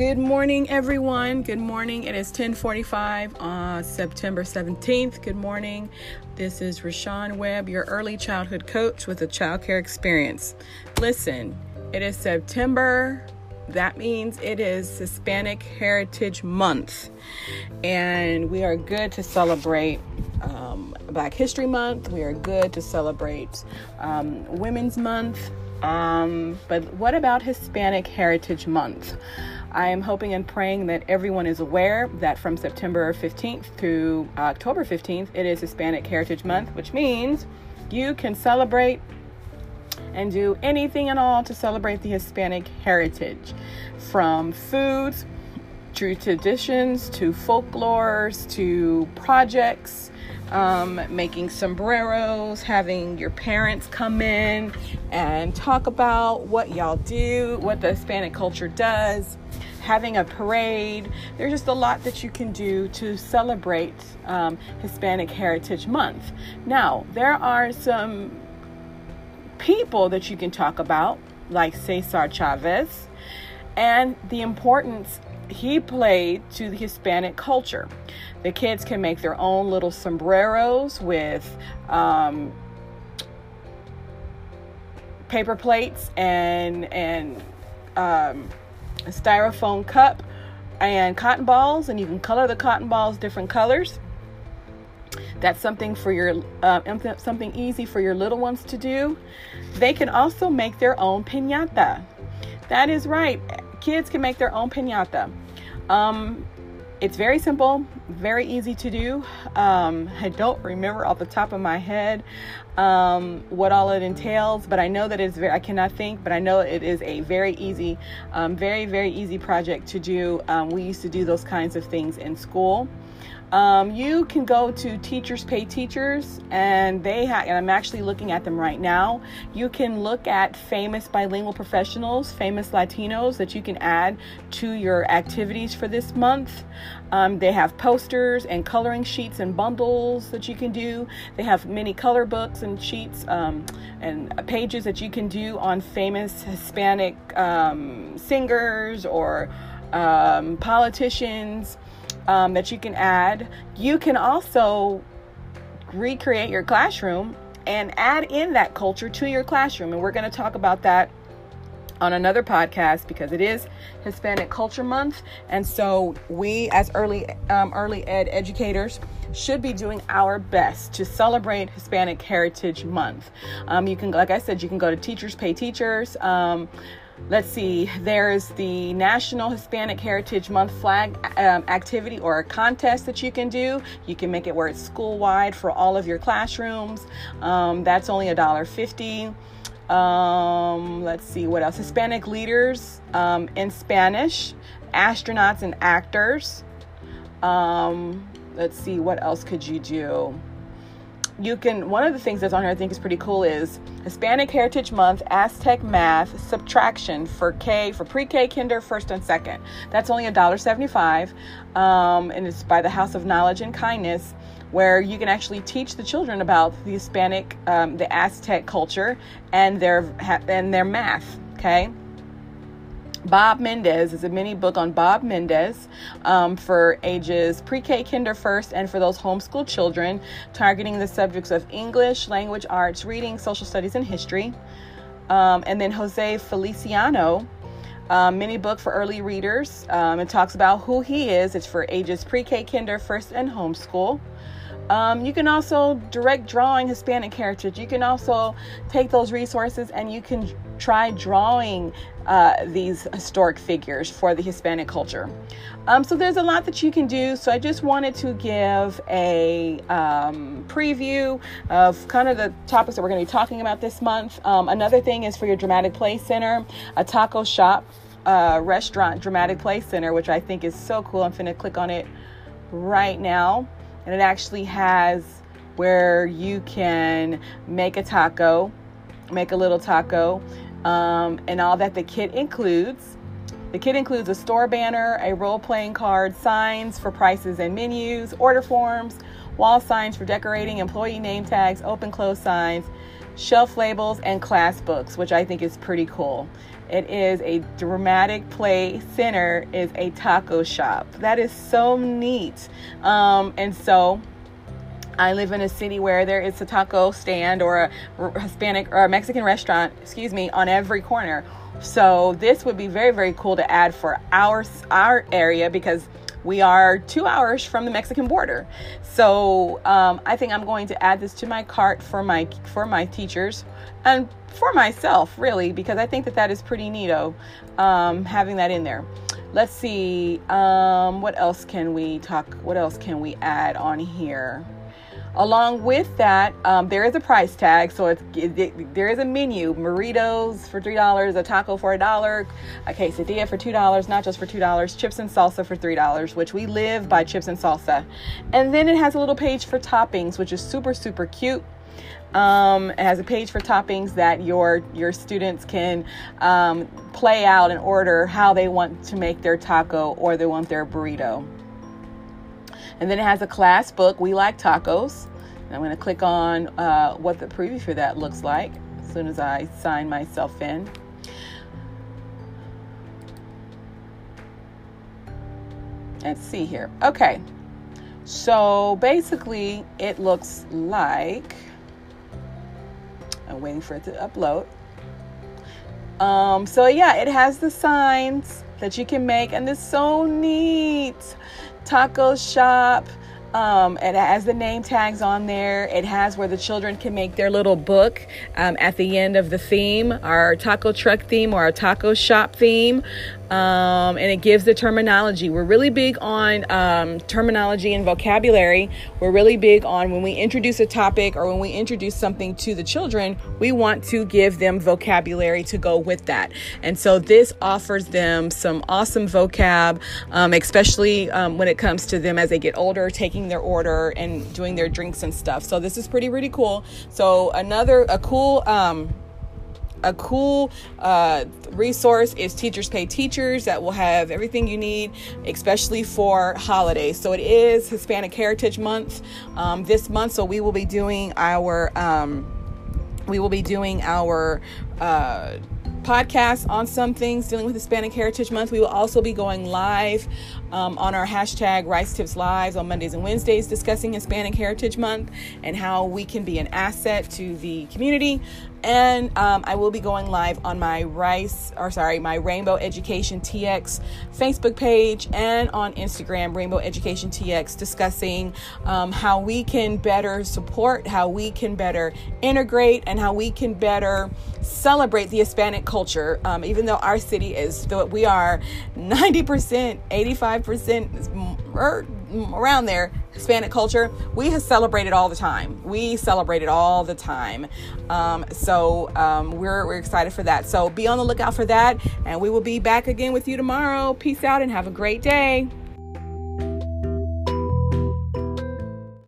Good morning, everyone. Good morning. It is 1045 on September 17th. Good morning. This is Rashawn Webb, your early childhood coach with a child care experience. Listen, it is September. That means it is Hispanic Heritage Month. And we are good to celebrate um, Black History Month. We are good to celebrate um, Women's Month. Um, but what about Hispanic Heritage Month? I am hoping and praying that everyone is aware that from September 15th through October 15th, it is Hispanic Heritage Month, which means you can celebrate and do anything and all to celebrate the Hispanic heritage. From foods to traditions to folklores to projects um, making sombreros, having your parents come in and talk about what y'all do, what the Hispanic culture does, having a parade. There's just a lot that you can do to celebrate um, Hispanic Heritage Month. Now, there are some people that you can talk about, like Cesar Chavez, and the importance he played to the Hispanic culture. The kids can make their own little sombreros with um, paper plates and and um, a styrofoam cup and cotton balls, and you can color the cotton balls different colors. That's something for your uh, something easy for your little ones to do. They can also make their own piñata. That is right. Kids can make their own piñata. Um, it's very simple, very easy to do. Um, I don't remember off the top of my head um, what all it entails, but I know that it's very, I cannot think, but I know it is a very easy, um, very, very easy project to do. Um, we used to do those kinds of things in school. Um, you can go to Teachers Pay Teachers, and they have, and I'm actually looking at them right now. You can look at famous bilingual professionals, famous Latinos that you can add to your activities for this month. Um, they have posters and coloring sheets and bundles that you can do. They have many color books and sheets um, and pages that you can do on famous Hispanic um, singers or um, politicians um, that you can add. You can also recreate your classroom and add in that culture to your classroom. And we're going to talk about that on another podcast because it is Hispanic Culture Month, and so we, as early um, early ed educators, should be doing our best to celebrate Hispanic Heritage Month. Um, you can, like I said, you can go to Teachers Pay Teachers. Um, let's see, there's the National Hispanic Heritage Month flag um, activity or a contest that you can do. You can make it where it's school wide for all of your classrooms. Um, that's only a dollar fifty. Um, let's see what else. Hispanic leaders um, in Spanish, astronauts and actors. Um, let's see what else could you do you can one of the things that's on here I think is pretty cool is Hispanic Heritage Month Aztec Math Subtraction for K for pre-K, Kinder, first and second. That's only a dollar seventy-five, um, and it's by the House of Knowledge and Kindness, where you can actually teach the children about the Hispanic, um, the Aztec culture, and their and their math. Okay. Bob Mendez is a mini book on Bob Mendez um, for ages pre K, kinder first, and for those homeschool children, targeting the subjects of English, language arts, reading, social studies, and history. Um, and then Jose Feliciano, um, mini book for early readers. Um, it talks about who he is. It's for ages pre K, kinder, first, and homeschool. Um, you can also direct drawing Hispanic heritage. You can also take those resources and you can try drawing uh, these historic figures for the Hispanic culture. Um, so there's a lot that you can do. So I just wanted to give a um, preview of kind of the topics that we're going to be talking about this month. Um, another thing is for your Dramatic Play Center, a taco shop, uh, restaurant, Dramatic Play Center, which I think is so cool. I'm going to click on it right now and it actually has where you can make a taco, make a little taco, um, and all that the kit includes. The kit includes a store banner, a role playing card, signs for prices and menus, order forms, wall signs for decorating, employee name tags, open close signs, shelf labels, and class books, which I think is pretty cool. It is a dramatic play center, is a taco shop. That is so neat. Um, and so I live in a city where there is a taco stand or a Hispanic or a Mexican restaurant, excuse me, on every corner. So this would be very, very cool to add for our our area because we are two hours from the Mexican border. So um, I think I'm going to add this to my cart for my for my teachers and for myself, really, because I think that that is pretty neato um, having that in there. Let's see, um, what else can we talk? What else can we add on here? Along with that, um, there is a price tag. So it's, it, it, there is a menu: burritos for three dollars, a taco for a dollar, a quesadilla for two dollars, nachos for two dollars, chips and salsa for three dollars. Which we live by chips and salsa. And then it has a little page for toppings, which is super super cute. Um, it has a page for toppings that your your students can um, play out and order how they want to make their taco or they want their burrito. And then it has a class book, We Like Tacos. And I'm going to click on uh, what the preview for that looks like as soon as I sign myself in. Let's see here. Okay. So basically, it looks like I'm waiting for it to upload. Um, so yeah, it has the signs that you can make, and it's so neat taco shop. Um, it has the name tags on there. It has where the children can make their little book um, at the end of the theme, our taco truck theme or our taco shop theme um, and it gives the terminology. We're really big on um, terminology and vocabulary. We're really big on when we introduce a topic or when we introduce something to the children, we want to give them vocabulary to go with that. And so this offers them some awesome vocab, um, especially um, when it comes to them as they get older, taking their order and doing their drinks and stuff. So this is pretty, pretty cool. So another, a cool, um, a cool uh, resource is Teachers Pay Teachers that will have everything you need, especially for holidays. So it is Hispanic Heritage Month um, this month, so we will be doing our um, we will be doing our uh, podcast on some things dealing with Hispanic Heritage Month. We will also be going live um, on our hashtag Rice Tips Lives on Mondays and Wednesdays discussing Hispanic Heritage Month and how we can be an asset to the community. And um, I will be going live on my Rice, or sorry, my Rainbow Education TX Facebook page and on Instagram, Rainbow Education TX, discussing um, how we can better support, how we can better integrate, and how we can better celebrate the Hispanic culture. Um, even though our city is, we are 90%, 85% or around there Hispanic culture, we have celebrated all the time. We celebrate it all the time. Um, so um, we're, we're excited for that. So be on the lookout for that. And we will be back again with you tomorrow. Peace out and have a great day.